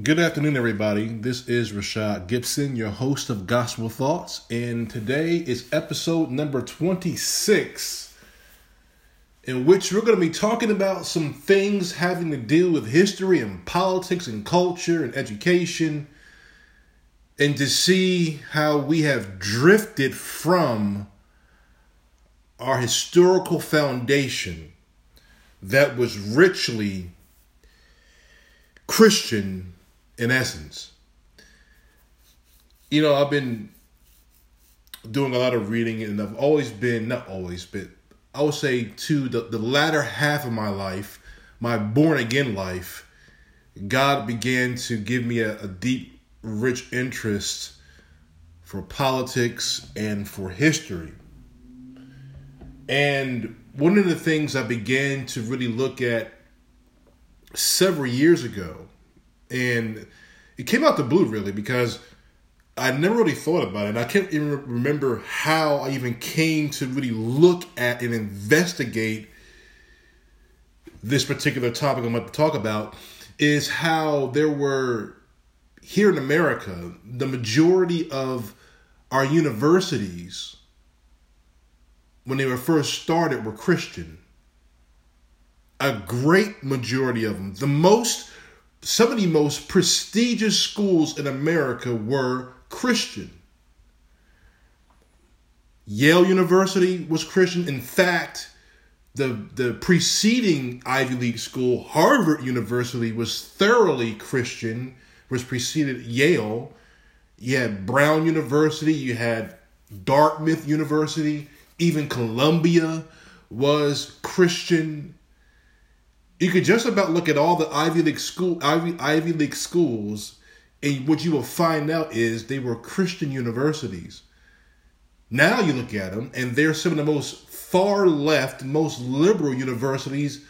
Good afternoon, everybody. This is Rashad Gibson, your host of Gospel Thoughts, and today is episode number 26, in which we're going to be talking about some things having to do with history and politics and culture and education, and to see how we have drifted from our historical foundation that was richly Christian in essence. You know, I've been doing a lot of reading and I've always been, not always, but I would say to the, the latter half of my life, my born again life, God began to give me a, a deep, rich interest for politics and for history. And one of the things I began to really look at several years ago and it came out the blue really because I never really thought about it. And I can't even remember how I even came to really look at and investigate this particular topic I'm about to talk about is how there were here in America, the majority of our universities when they were first started were Christian. A great majority of them. The most some of the most prestigious schools in America were Christian. Yale University was Christian. In fact, the the preceding Ivy League school, Harvard University, was thoroughly Christian, which preceded Yale. You had Brown University, you had Dartmouth University, even Columbia was Christian you could just about look at all the Ivy League school Ivy Ivy League schools, and what you will find out is they were Christian universities. Now you look at them, and they're some of the most far left, most liberal universities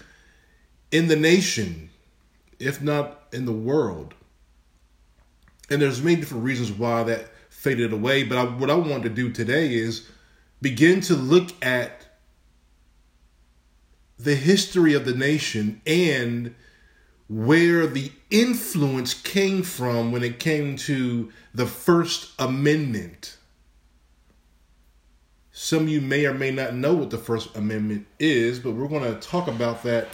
in the nation, if not in the world. And there's many different reasons why that faded away. But I, what I want to do today is begin to look at the history of the nation and where the influence came from when it came to the First Amendment. Some of you may or may not know what the First Amendment is, but we're going to talk about that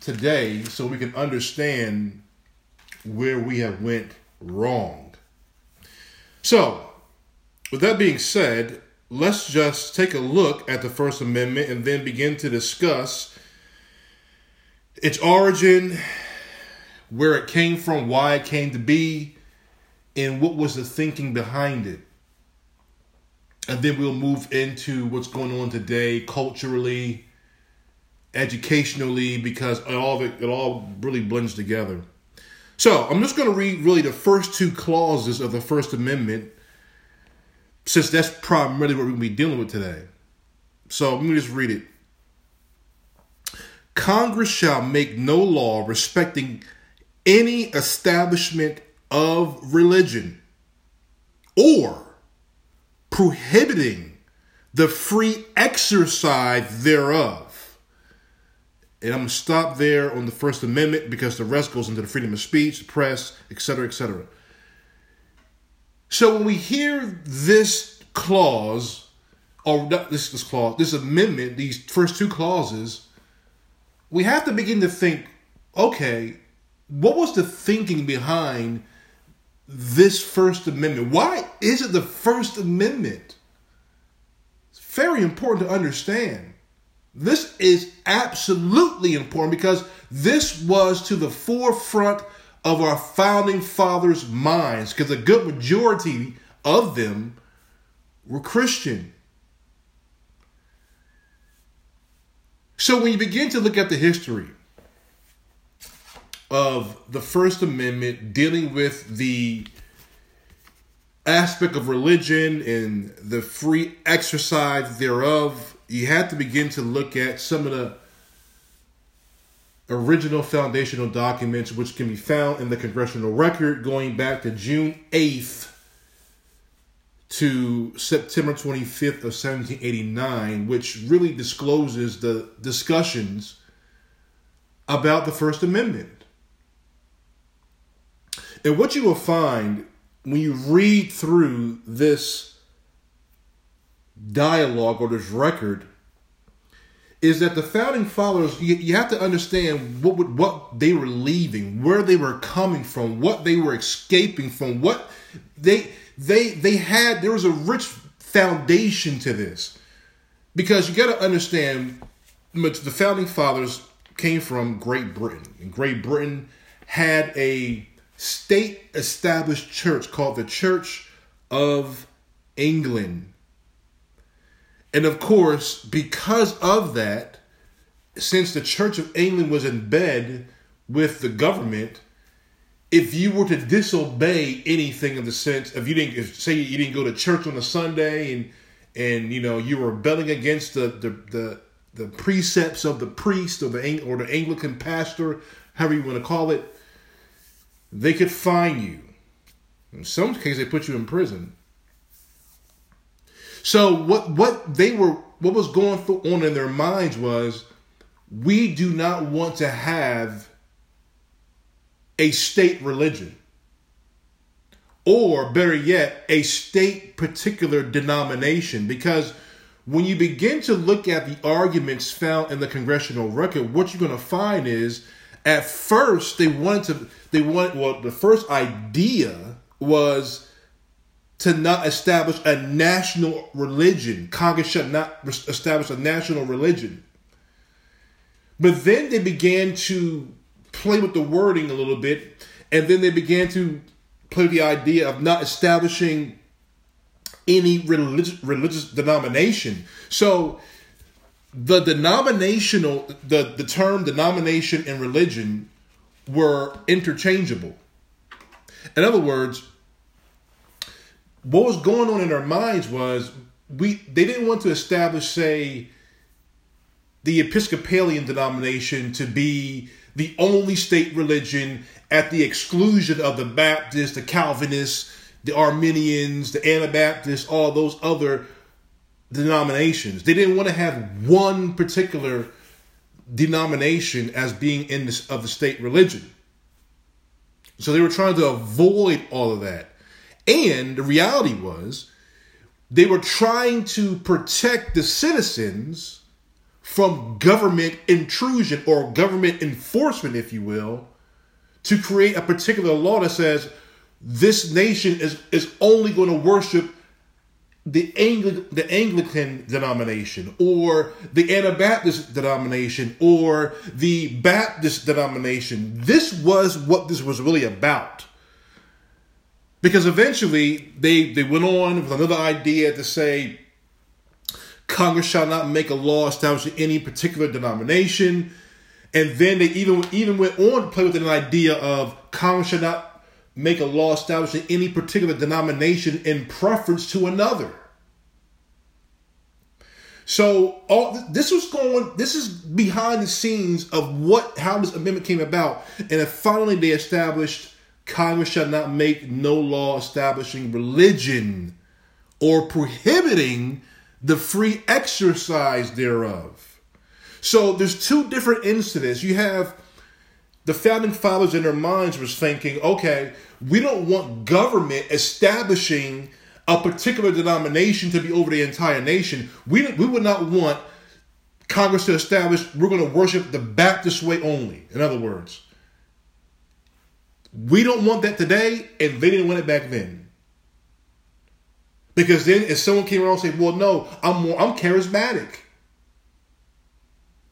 today so we can understand where we have went wrong. So, with that being said, let's just take a look at the First Amendment and then begin to discuss its origin, where it came from, why it came to be, and what was the thinking behind it. And then we'll move into what's going on today culturally, educationally, because it all it it all really blends together. So I'm just going to read really the first two clauses of the First Amendment since that's primarily what we're going to be dealing with today. So let me just read it. Congress shall make no law respecting any establishment of religion or prohibiting the free exercise thereof. And I'm going to stop there on the First Amendment because the rest goes into the freedom of speech, press, etc., etc. So when we hear this clause, or this, this clause, this amendment, these first two clauses, we have to begin to think, okay, what was the thinking behind this First Amendment? Why is it the First Amendment? It's very important to understand. This is absolutely important because this was to the forefront of our founding fathers' minds because a good majority of them were Christian. So when you begin to look at the history of the First Amendment dealing with the aspect of religion and the free exercise thereof, you have to begin to look at some of the original foundational documents, which can be found in the congressional record going back to June 8th to September 25th of 1789, which really discloses the discussions about the First Amendment. And what you will find when you read through this dialogue or this record is that the founding fathers you, you have to understand what what they were leaving, where they were coming from, what they were escaping from, what they they they had there was a rich foundation to this. Because you got to understand the founding fathers came from Great Britain. And Great Britain had a state established church called the Church of England. And of course, because of that, since the Church of England was in bed with the government, if you were to disobey anything in the sense if you didn't if, say you didn't go to church on a Sunday and and you know you were rebelling against the the the, the precepts of the priest or the or the Anglican pastor, however you want to call it, they could fine you. In some cases, they put you in prison. So what what they were what was going on in their minds was we do not want to have a state religion. Or better yet a state particular denomination. Because when you begin to look at the arguments found in the congressional record what you're going to find is at first they wanted to they wanted well the first idea was to not establish a national religion. Congress should not establish a national religion. But then they began to play with the wording a little bit, and then they began to play with the idea of not establishing any religious religious denomination. So the denominational the, the term denomination and religion were interchangeable. In other words, what was going on in their minds was we they didn't want to establish, say, the Episcopalian denomination to be the only state religion at the exclusion of the Baptists, the Calvinists, the Arminians, the Anabaptists, all those other denominations. They didn't want to have one particular denomination as being in this of the state religion. So they were trying to avoid all of that. And the reality was they were trying to protect the citizens from government intrusion or government enforcement, if you will, to create a particular law that says this nation is, is only going to worship the Angli- the Anglican denomination or the Anabaptist denomination or the Baptist denomination. This was what this was really about. Because eventually they they went on with another idea to say Congress shall not make a law establishing any particular denomination. And then they even even went on to play with an idea of Congress shall not make a law establishing any particular denomination in preference to another. So all this was going. This is behind the scenes of what how this amendment came about, and then finally they established Congress shall not make no law establishing religion or prohibiting the free exercise thereof. So there's two different incidents. You have the founding fathers in their minds was thinking, okay, we don't want government establishing a particular denomination to be over the entire nation. We, we would not want Congress to establish we're going to worship the Baptist way only. In other words, we don't want that today, and they didn't want it back then. Because then, if someone came around and said, "Well, no, I'm more, I'm charismatic,"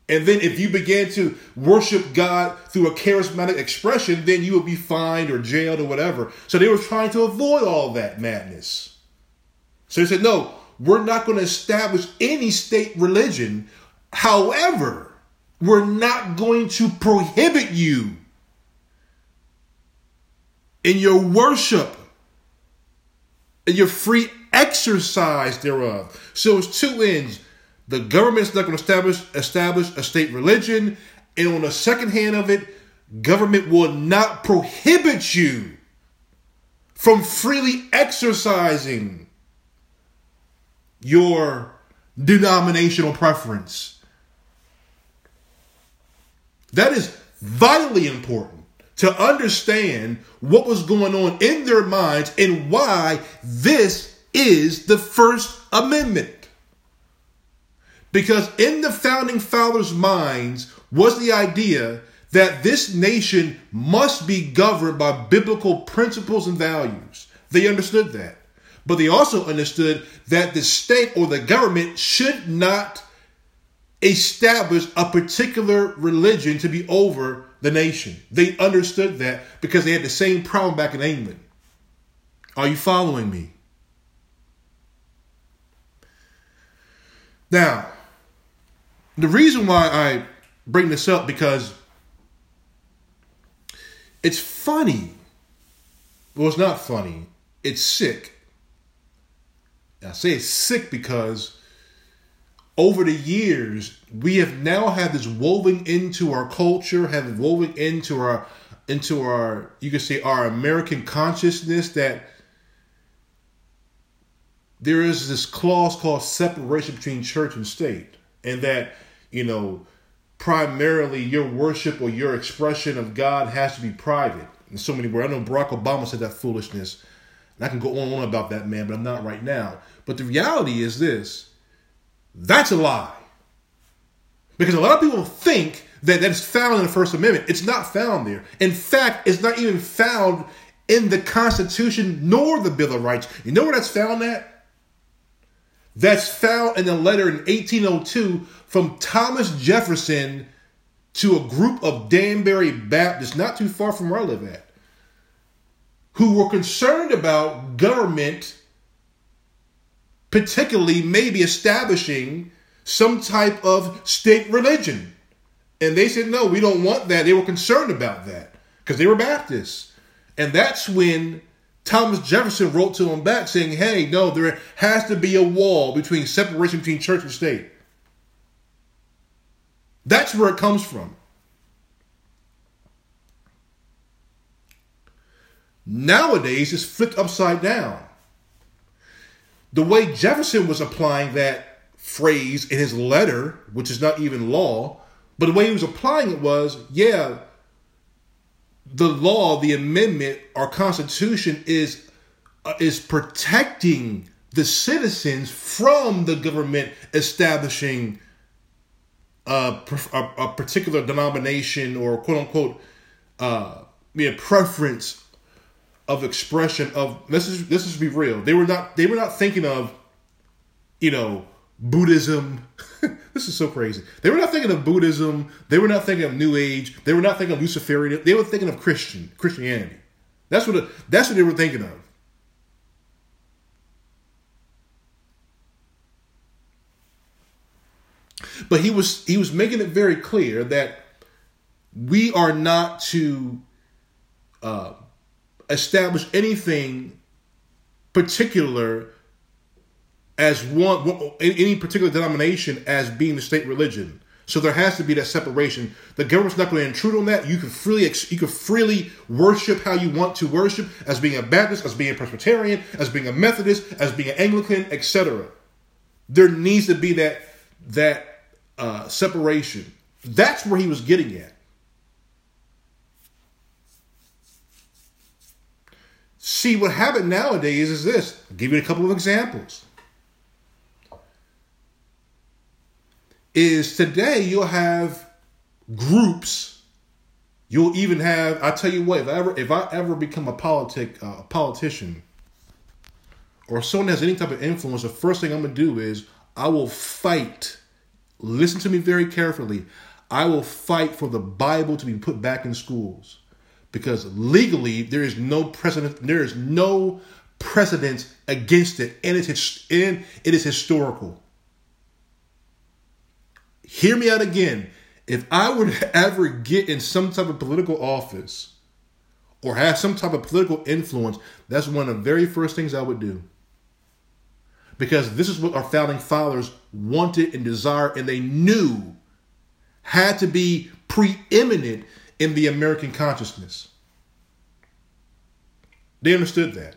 and then if you began to worship God through a charismatic expression, then you would be fined or jailed or whatever. So they were trying to avoid all that madness. So they said, "No, we're not going to establish any state religion. However, we're not going to prohibit you." In your worship, in your free exercise thereof. So it's two ends. The government's not going to establish establish a state religion, and on the second hand of it, government will not prohibit you from freely exercising your denominational preference. That is vitally important to understand what was going on in their minds and why this is the First Amendment. Because in the founding fathers' minds was the idea that this nation must be governed by biblical principles and values. They understood that. But they also understood that the state or the government should not establish a particular religion to be over the nation. They understood that because they had the same problem back in England. Are you following me? Now, the reason why I bring this up because it's funny. Well, it's not funny. It's sick. I say it's sick because over the years we have now had this woven into our culture, have woven into our into our you could say our American consciousness that there is this clause called separation between church and state, and that you know primarily your worship or your expression of God has to be private. In so many words, I know Barack Obama said that foolishness, and I can go on and on about that man, but I'm not right now. But the reality is this: that's a lie, because a lot of people think that that's found in the First Amendment. It's not found there. In fact, it's not even found in the Constitution nor the Bill of Rights. You know where that's found at? That's found in a letter in 1802 from Thomas Jefferson to a group of Danbury Baptists, not too far from where I live at, who were concerned about government, particularly maybe establishing some type of state religion. And they said, no, we don't want that. They were concerned about that because they were Baptists. And that's when Thomas Jefferson wrote to them back saying, hey, no, there has to be a wall between separation between church and state. That's where it comes from. Nowadays, it's flipped upside down. The way Jefferson was applying that phrase in his letter, which is not even law, but the way he was applying it was, yeah, the law, the amendment, our constitution is uh, is protecting the citizens from the government establishing a, a, a particular denomination or quote unquote uh, yeah, preference of expression of this is this is be real. They were not they were not thinking of you know Buddhism. this is so crazy. They were not thinking of Buddhism. They were not thinking of New Age. They were not thinking of Luciferian. They were thinking of Christian Christianity. That's what that's what they were thinking of. But he was he was making it very clear that we are not to uh, establish anything particular as one any particular denomination as being the state religion. So there has to be that separation. The government's not going to intrude on that. You can freely you can freely worship how you want to worship as being a Baptist, as being a Presbyterian, as being a Methodist, as being an Anglican, etc. There needs to be that that uh, separation. That's where he was getting at. See, what happened nowadays is this. I'll give you a couple of examples. Is today you'll have groups. You'll even have. I tell you what. If I ever, if I ever become a politic, uh, a politician, or someone has any type of influence, the first thing I'm gonna do is I will fight Listen to me very carefully. I will fight for the Bible to be put back in schools because legally there is no precedent. There is no precedent against it, and it's and it is historical. Hear me out again. If I would ever get in some type of political office or have some type of political influence, that's one of the very first things I would do because this is what our founding fathers wanted and desired, and they knew had to be preeminent in the American consciousness. They understood that.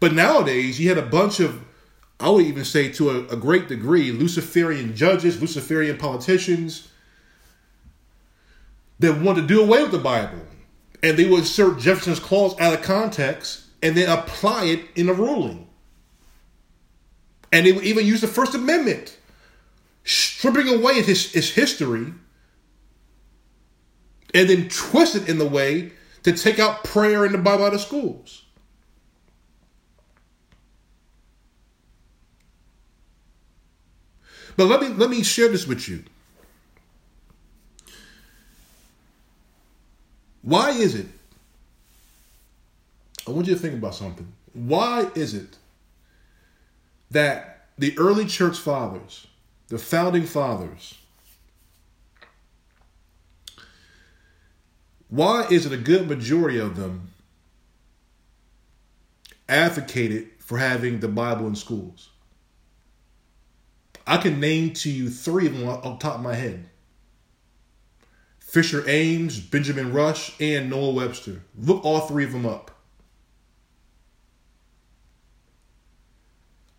But nowadays, you had a bunch of, I would even say to a, a great degree, Luciferian judges, Luciferian politicians, that wanted to do away with the Bible. And they would insert Jefferson's clause out of context and then apply it in a ruling. And they would even use the First Amendment, stripping away its, its history and then twist it in the way to take out prayer in the Bible out of schools. But let me let me share this with you. Why is it? I want you to think about something. Why is it that the early church fathers, the founding fathers, why is it a good majority of them advocated for having the Bible in schools? I can name to you three of them off top of my head. Fisher Ames, Benjamin Rush, and Noah Webster. Look all three of them up.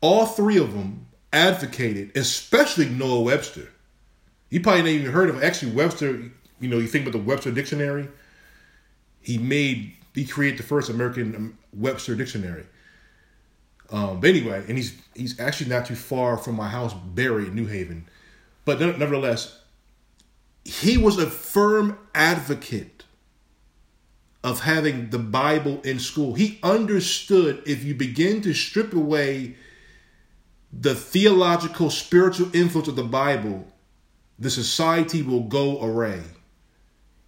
All three of them advocated, especially Noah Webster. You probably never even heard of him. actually Webster. You know, you think about the Webster Dictionary. He made, he created the first American um, Webster Dictionary. Um, but anyway, and he's he's actually not too far from my house, Barry in New Haven. But nevertheless, he was a firm advocate of having the Bible in school. He understood if you begin to strip away the theological, spiritual influence of the Bible, the society will go array.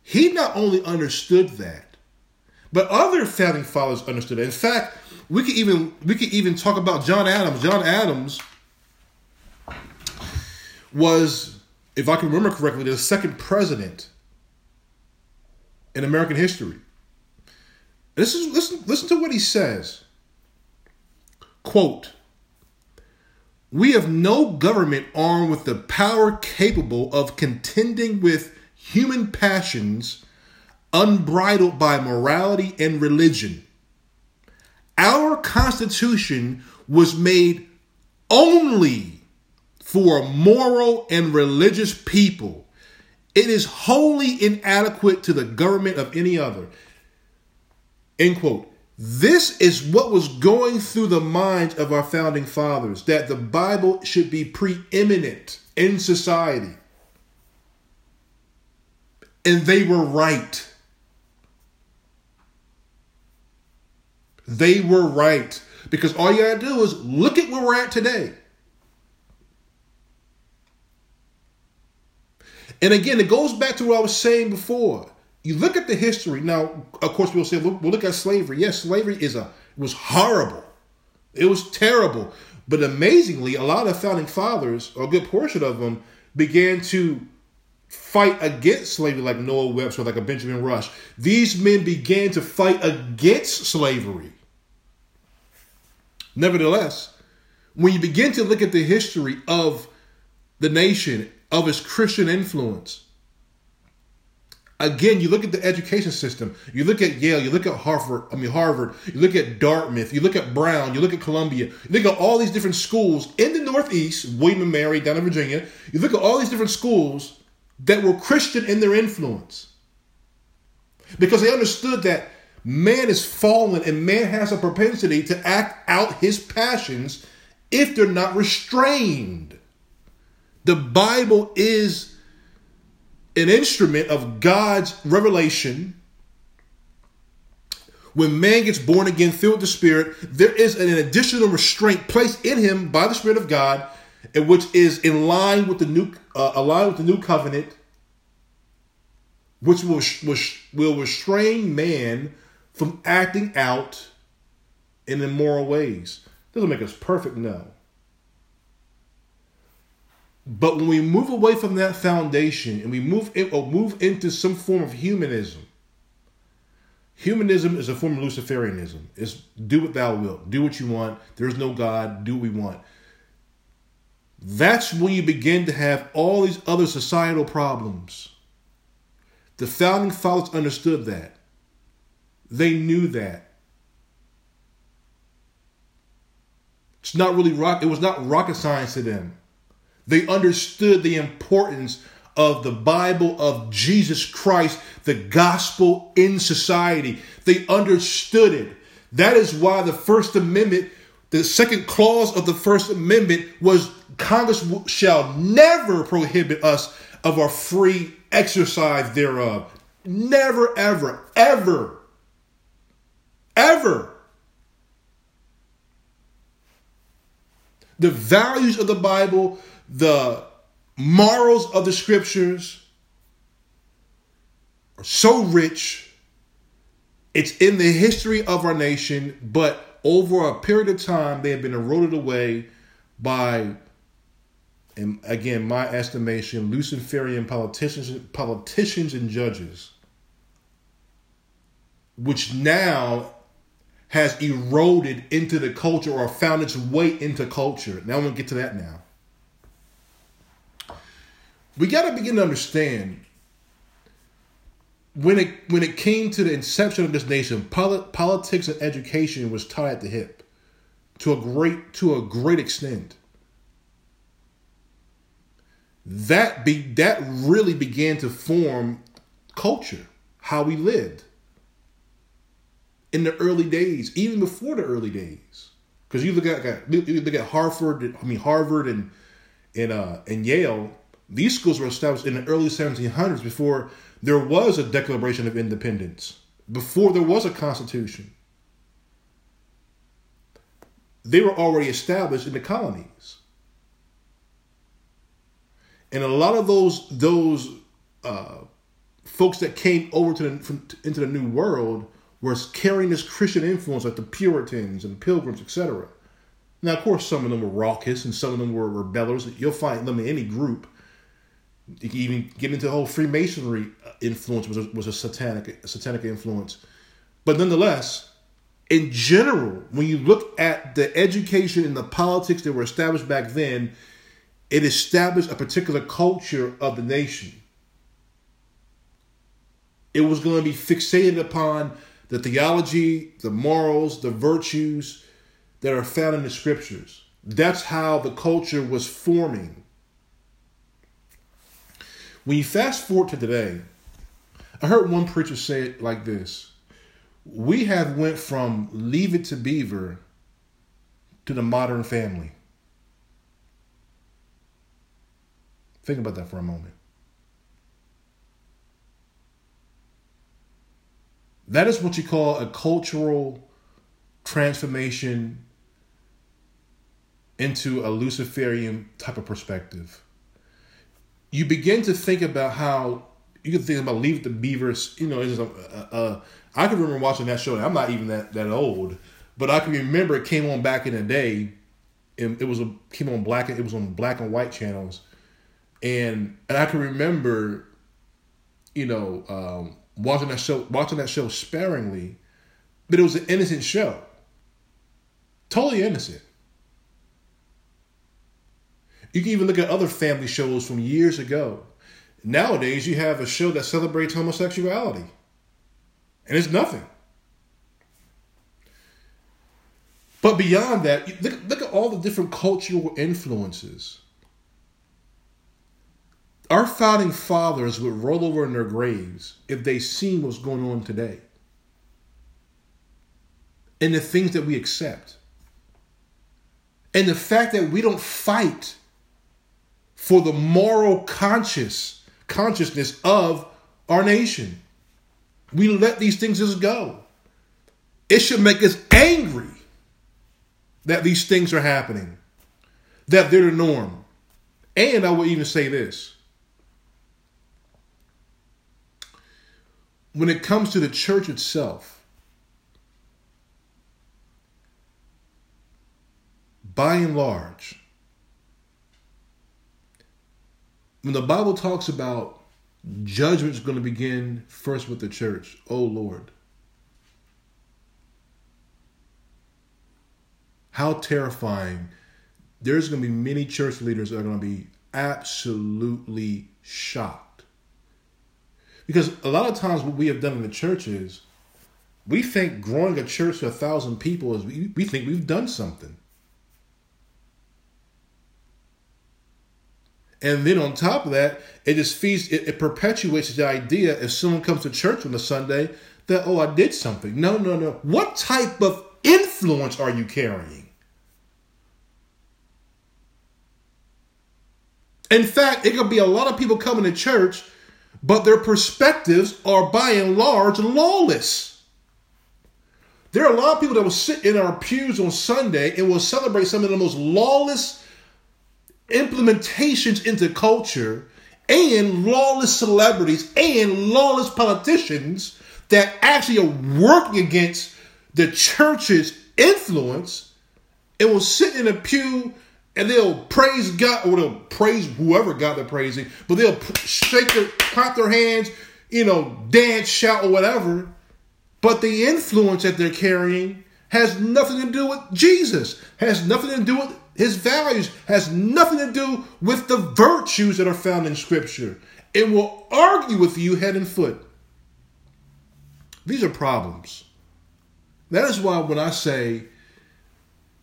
He not only understood that, but other founding fathers understood it. In fact, we could even we could even talk about John Adams. John Adams was, if I can remember correctly, the second president in American history. This is listen listen to what he says. Quote We have no government armed with the power capable of contending with human passions unbridled by morality and religion our Constitution was made only for moral and religious people. It is wholly inadequate to the government of any other. End quote. This is what was going through the minds of our founding fathers that the Bible should be preeminent in society. And they were right. They were right. Because all you gotta do is look at where we're at today. And again, it goes back to what I was saying before. You look at the history. Now, of course, we'll say we'll look at slavery. Yes, slavery is a it was horrible. It was terrible. But amazingly, a lot of founding fathers, a good portion of them, began to fight against slavery, like Noah Webster, like a Benjamin Rush. These men began to fight against slavery. Nevertheless, when you begin to look at the history of the nation, of its Christian influence, again, you look at the education system. You look at Yale. You look at Harvard. I mean Harvard. You look at Dartmouth. You look at Brown. You look at Columbia. You look at all these different schools in the Northeast, William and Mary down in Virginia. You look at all these different schools that were Christian in their influence because they understood that man is fallen and man has a propensity to act out his passions if they're not restrained. The Bible is an instrument of God's revelation. When man gets born again, filled with the Spirit, there is an additional restraint placed in him by the Spirit of God, which is in line with the new, uh, aligned with the new covenant, which will, will, will restrain man from acting out in immoral ways. Doesn't make us perfect, no. But when we move away from that foundation and we move in, or move into some form of humanism, humanism is a form of Luciferianism. It's do what thou wilt, do what you want. There's no God, do what we want. That's when you begin to have all these other societal problems. The founding fathers understood that. They knew that. It's not really rock, it was not rocket science to them. They understood the importance of the Bible of Jesus Christ, the gospel in society. They understood it. That is why the First Amendment, the second clause of the First Amendment was Congress shall never prohibit us of our free exercise thereof. Never, ever, ever, ever. The values of the Bible, the morals of the scriptures are so rich. It's in the history of our nation, but over a period of time, they have been eroded away by, and again, my estimation, Luciferian politicians, politicians and judges, which now has eroded into the culture or found its way into culture. Now I'm gonna get to that now we got to begin to understand when it when it came to the inception of this nation, polit- politics and education was tied at the hip to a great to a great extent. That be that really began to form culture, how we lived in the early days, even before the early days. Because you look at you look at Harvard, I mean Harvard and and uh and Yale, these schools were established in the early 1700s before there was a Declaration of Independence, before there was a Constitution. They were already established in the colonies. And a lot of those those uh, folks that came over to the, from, into the New World were carrying this Christian influence, like the Puritans and Pilgrims, etc. Now, of course, some of them were raucous and some of them were rebellers. You'll find them in any group even get into the whole Freemasonry uh, influence was a, was a satanic a satanic influence, but nonetheless, in general, when you look at the education and the politics that were established back then, it established a particular culture of the nation. It was going to be fixated upon the theology, the morals, the virtues that are found in the scriptures. That's how the culture was forming. When you fast forward to today, I heard one preacher say it like this: "We have went from leave it to Beaver to the modern family." Think about that for a moment. That is what you call a cultural transformation into a Luciferian type of perspective you begin to think about how you can think about Leave the Beavers. You know, it's a, a, a, I can remember watching that show. I'm not even that that old, but I can remember it came on back in the day. And it was a came on black. It was on black and white channels, and and I can remember, you know, um, watching that show watching that show sparingly, but it was an innocent show. Totally innocent. You can even look at other family shows from years ago. Nowadays, you have a show that celebrates homosexuality, and it's nothing. But beyond that, look, look at all the different cultural influences. Our founding fathers would roll over in their graves if they seen what's going on today and the things that we accept. And the fact that we don't fight for the moral conscious consciousness of our nation. We let these things just go. It should make us angry that these things are happening, that they're the norm. And I will even say this when it comes to the church itself, by and large, when the Bible talks about judgment is going to begin first with the church, oh Lord. How terrifying. There's going to be many church leaders that are going to be absolutely shocked. Because a lot of times, what we have done in the church is we think growing a church to a thousand people is we, we think we've done something. And then on top of that, it just feeds, it, it perpetuates the idea if someone comes to church on a Sunday that, oh, I did something. No, no, no. What type of influence are you carrying? In fact, it could be a lot of people coming to church, but their perspectives are by and large lawless. There are a lot of people that will sit in our pews on Sunday and will celebrate some of the most lawless implementations into culture and lawless celebrities and lawless politicians that actually are working against the church's influence and will sit in a pew and they'll praise God or they'll praise whoever God they're praising, but they'll shake their, clap their hands, you know, dance, shout, or whatever. But the influence that they're carrying has nothing to do with Jesus, has nothing to do with his values, has nothing to do with the virtues that are found in Scripture. It will argue with you head and foot. These are problems. That is why when I say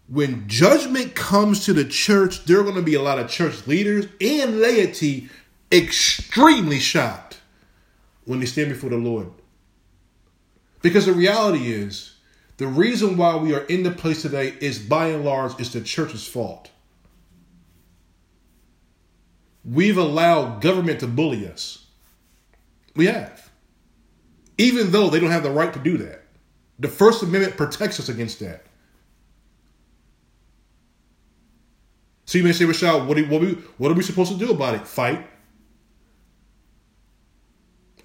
when judgment comes to the church, there are going to be a lot of church leaders and laity extremely shocked when they stand before the Lord. Because the reality is, the reason why we are in the place today is by and large is the church's fault. We've allowed government to bully us. We have. Even though they don't have the right to do that. The First Amendment protects us against that. So you may say, Rashad, what, what, we, what are we supposed to do about it? Fight.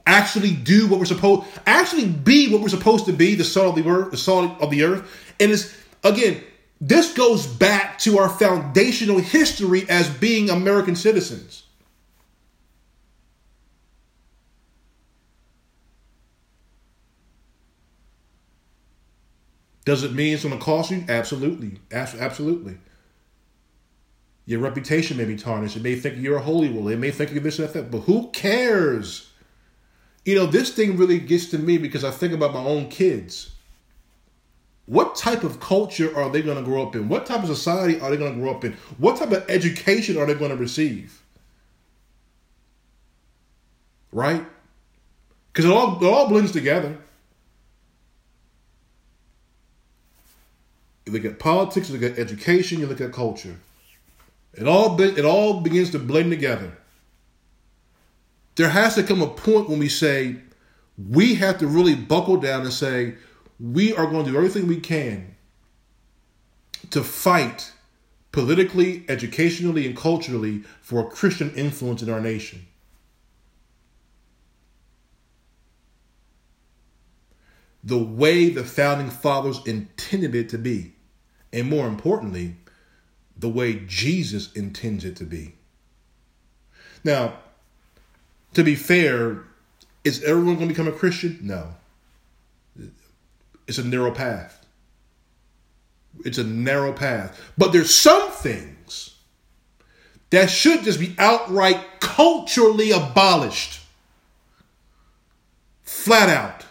Actually do what we're supposed actually be what we're supposed to be, the salt of the earth, the salt of the earth. And it's again, this goes back to our foundational history as being American citizens. Does it mean it's going to cost you? Absolutely. Absolutely. Your reputation may be tarnished. It may think you're a holy will. It may think you're this and that. But who cares? You know, this thing really gets to me because I think about my own kids. What type of culture are they going to grow up in? What type of society are they going to grow up in? What type of education are they going to receive? Right? Because it all, it all blends together. You look at politics, you look at education, you look at culture. It all it all begins to blend together. There has to come a point when we say we have to really buckle down and say we are going to do everything we can to fight politically, educationally, and culturally for a Christian influence in our nation. The way the founding fathers intended it to be. And more importantly, the way Jesus intends it to be. Now, to be fair, is everyone going to become a Christian? No. It's a narrow path. It's a narrow path. But there's some things that should just be outright culturally abolished. Flat out.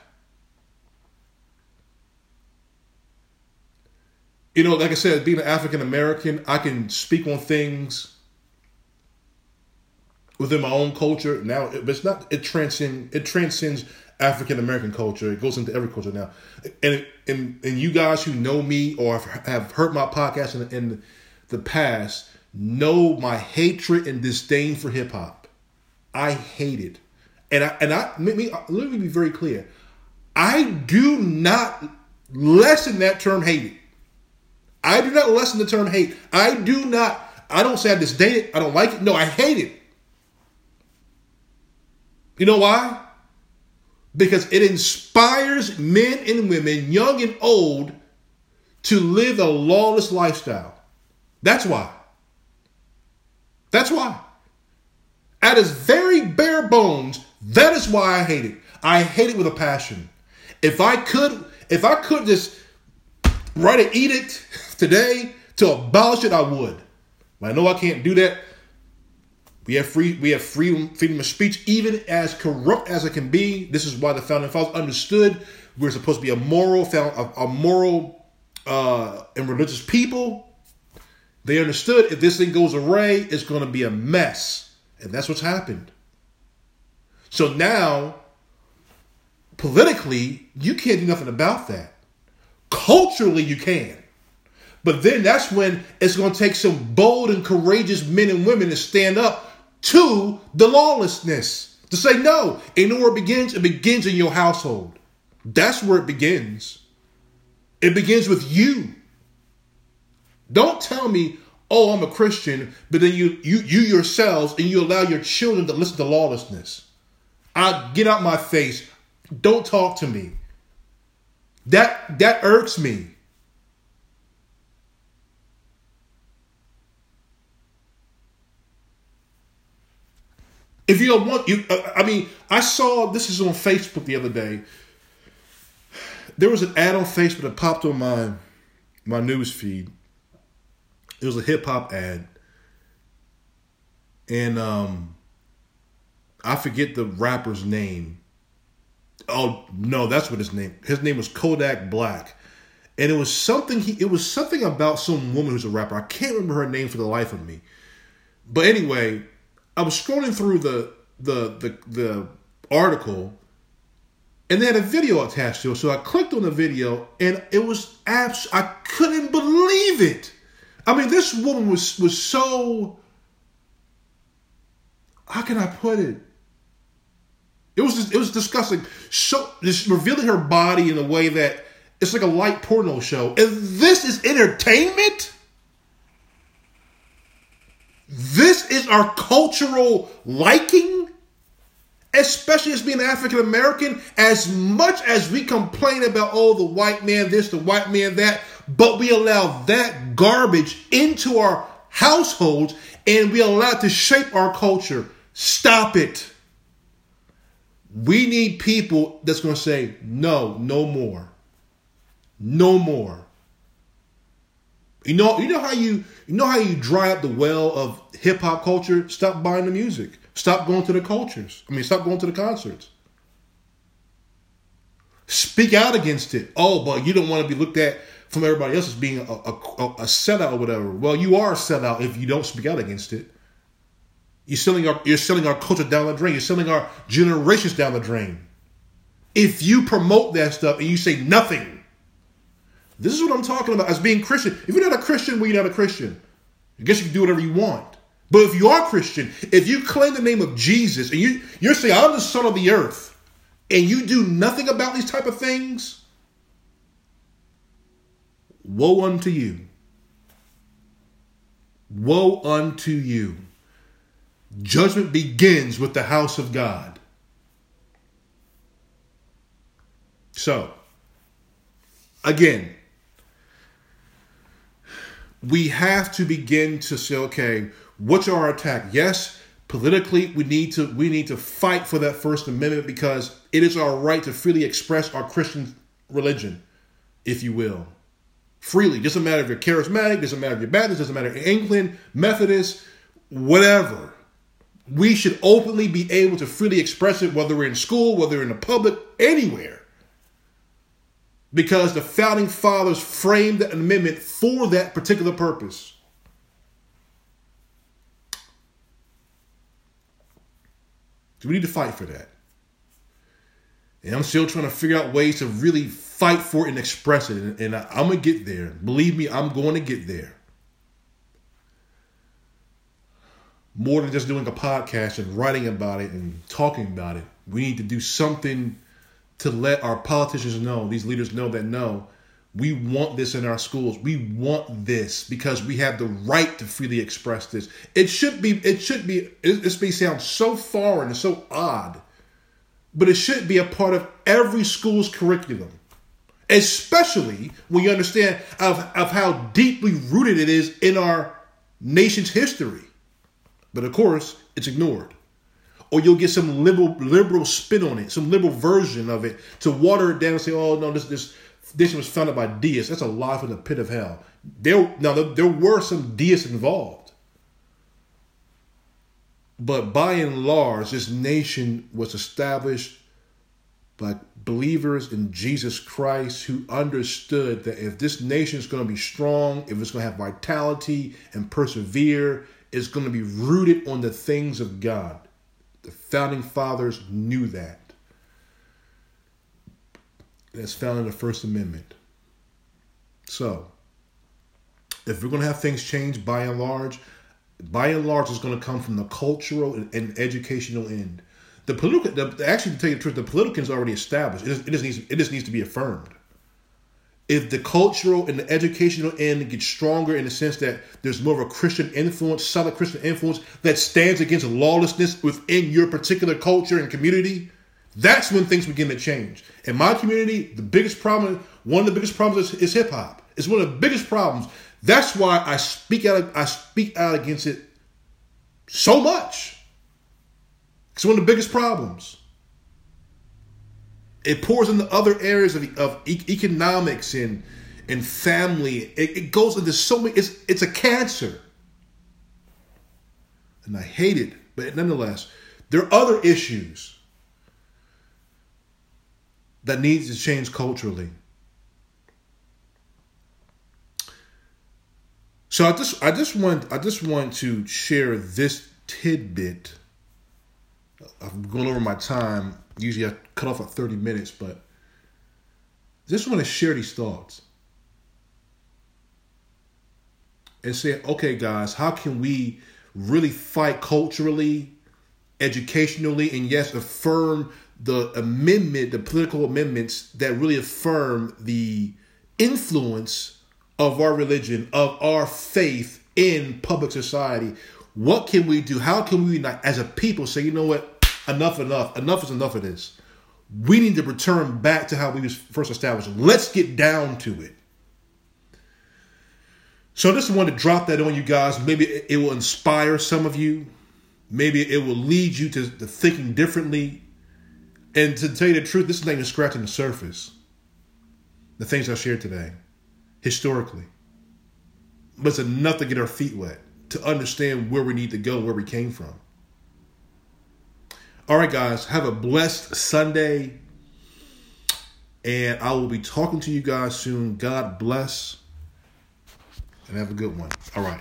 you know, like I said, being an African American, I can speak on things within my own culture. Now, but it's not. It transcends. It transcends African American culture. It goes into every culture now. And and and you guys who know me or have heard my podcast in, in the past know my hatred and disdain for hip hop. I hate it, and I and I let me let me be very clear. I do not lessen that term hate. I do not lessen the term hate. I do not, I don't say I disdain it. I don't like it. No, I hate it. You know why? Because it inspires men and women, young and old, to live a lawless lifestyle. That's why. That's why. At its very bare bones, that is why I hate it. I hate it with a passion. If I could, if I could just write an edict today to abolish it, I would. But I know I can't do that. We have free we have freedom freedom of speech, even as corrupt as it can be. This is why the founding fathers understood we're supposed to be a moral a, a moral uh, and religious people. They understood if this thing goes away, it's going to be a mess. And that's what's happened. So now, politically, you can't do nothing about that. Culturally, you can. But then that's when it's going to take some bold and courageous men and women to stand up to the lawlessness. To say no. And you know where it begins? It begins in your household. That's where it begins. It begins with you. Don't tell me, oh, I'm a Christian, but then you you you yourselves and you allow your children to listen to lawlessness. I get out my face. Don't talk to me. That that irks me. If you don't want you, I mean, I saw this is on Facebook the other day. There was an ad on Facebook that popped on my my news feed. It was a hip hop ad, and um, I forget the rapper's name. Oh no, that's what his name. His name was Kodak Black, and it was something. He it was something about some woman who's a rapper. I can't remember her name for the life of me. But anyway, I was scrolling through the the the the article, and they had a video attached to it. So I clicked on the video, and it was abs. I couldn't believe it. I mean, this woman was was so. How can I put it? It was it was disgusting. So revealing her body in a way that it's like a light porno show, and this is entertainment. This is our cultural liking, especially as being African American. As much as we complain about, oh, the white man this, the white man that, but we allow that garbage into our households and we allow it to shape our culture. Stop it. We need people that's going to say, no, no more. No more. You know, you know how you you know how you dry up the well of hip hop culture? Stop buying the music. Stop going to the cultures. I mean, stop going to the concerts. Speak out against it. Oh, but you don't want to be looked at from everybody else as being a, a, a sellout or whatever. Well, you are a sellout if you don't speak out against it. You're selling our you're selling our culture down the drain. You're selling our generations down the drain. If you promote that stuff and you say nothing this is what I'm talking about as being Christian. If you're not a Christian, well, you're not a Christian. I guess you can do whatever you want. But if you are Christian, if you claim the name of Jesus and you you're saying I'm the son of the earth, and you do nothing about these type of things, woe unto you. Woe unto you. Judgment begins with the house of God. So, again, we have to begin to say, okay, what's our attack? Yes, politically, we need to we need to fight for that First Amendment because it is our right to freely express our Christian religion, if you will. Freely. Doesn't matter if you're charismatic, doesn't matter if you're Baptist, doesn't matter Anglican, Methodist, whatever. We should openly be able to freely express it, whether we're in school, whether we're in the public, anywhere because the founding fathers framed the amendment for that particular purpose. So we need to fight for that. And I'm still trying to figure out ways to really fight for it and express it. And, and I, I'm going to get there. Believe me, I'm going to get there. More than just doing a podcast and writing about it and talking about it. We need to do something to let our politicians know, these leaders know that no, we want this in our schools. We want this because we have the right to freely express this. It should be, it should be, this may sound so foreign and so odd, but it should be a part of every school's curriculum. Especially when you understand of, of how deeply rooted it is in our nation's history. But of course, it's ignored or you'll get some liberal liberal spin on it, some liberal version of it to water it down and say, "Oh no, this this this was founded by deists." That's a lie from the pit of hell. There now there were some deists involved, but by and large, this nation was established by believers in Jesus Christ who understood that if this nation is going to be strong, if it's going to have vitality and persevere, is going to be rooted on the things of God. The founding fathers knew that. That's found in the First Amendment. So, if we're going to have things change by and large, by and large, it's going to come from the cultural and, and educational end. The political, the, actually, to tell you the truth, the political is already established. It just, it just needs, it just needs to be affirmed. If the cultural and the educational end gets stronger in the sense that there's more of a Christian influence, solid Christian influence that stands against lawlessness within your particular culture and community, that's when things begin to change. In my community, the biggest problem, one of the biggest problems is, is hip hop. It's one of the biggest problems. That's why I speak out. I speak out against it so much. It's one of the biggest problems. It pours into other areas of, of e- economics and and family. It, it goes into so many. It's it's a cancer, and I hate it. But nonetheless, there are other issues that needs to change culturally. So I just I just want I just want to share this tidbit. I'm going over my time. Usually I cut off at 30 minutes, but just want to share these thoughts. And say, okay, guys, how can we really fight culturally, educationally, and yes, affirm the amendment, the political amendments that really affirm the influence of our religion, of our faith in public society. What can we do? How can we, not, as a people, say, you know what, enough, enough, enough is enough of this. We need to return back to how we was first established. Let's get down to it. So I just wanted to drop that on you guys. Maybe it will inspire some of you. Maybe it will lead you to, to thinking differently and to tell you the truth, this thing is scratching the surface. The things I shared today, historically. But it's enough to get our feet wet, to understand where we need to go, where we came from. All right, guys, have a blessed Sunday. And I will be talking to you guys soon. God bless. And have a good one. All right.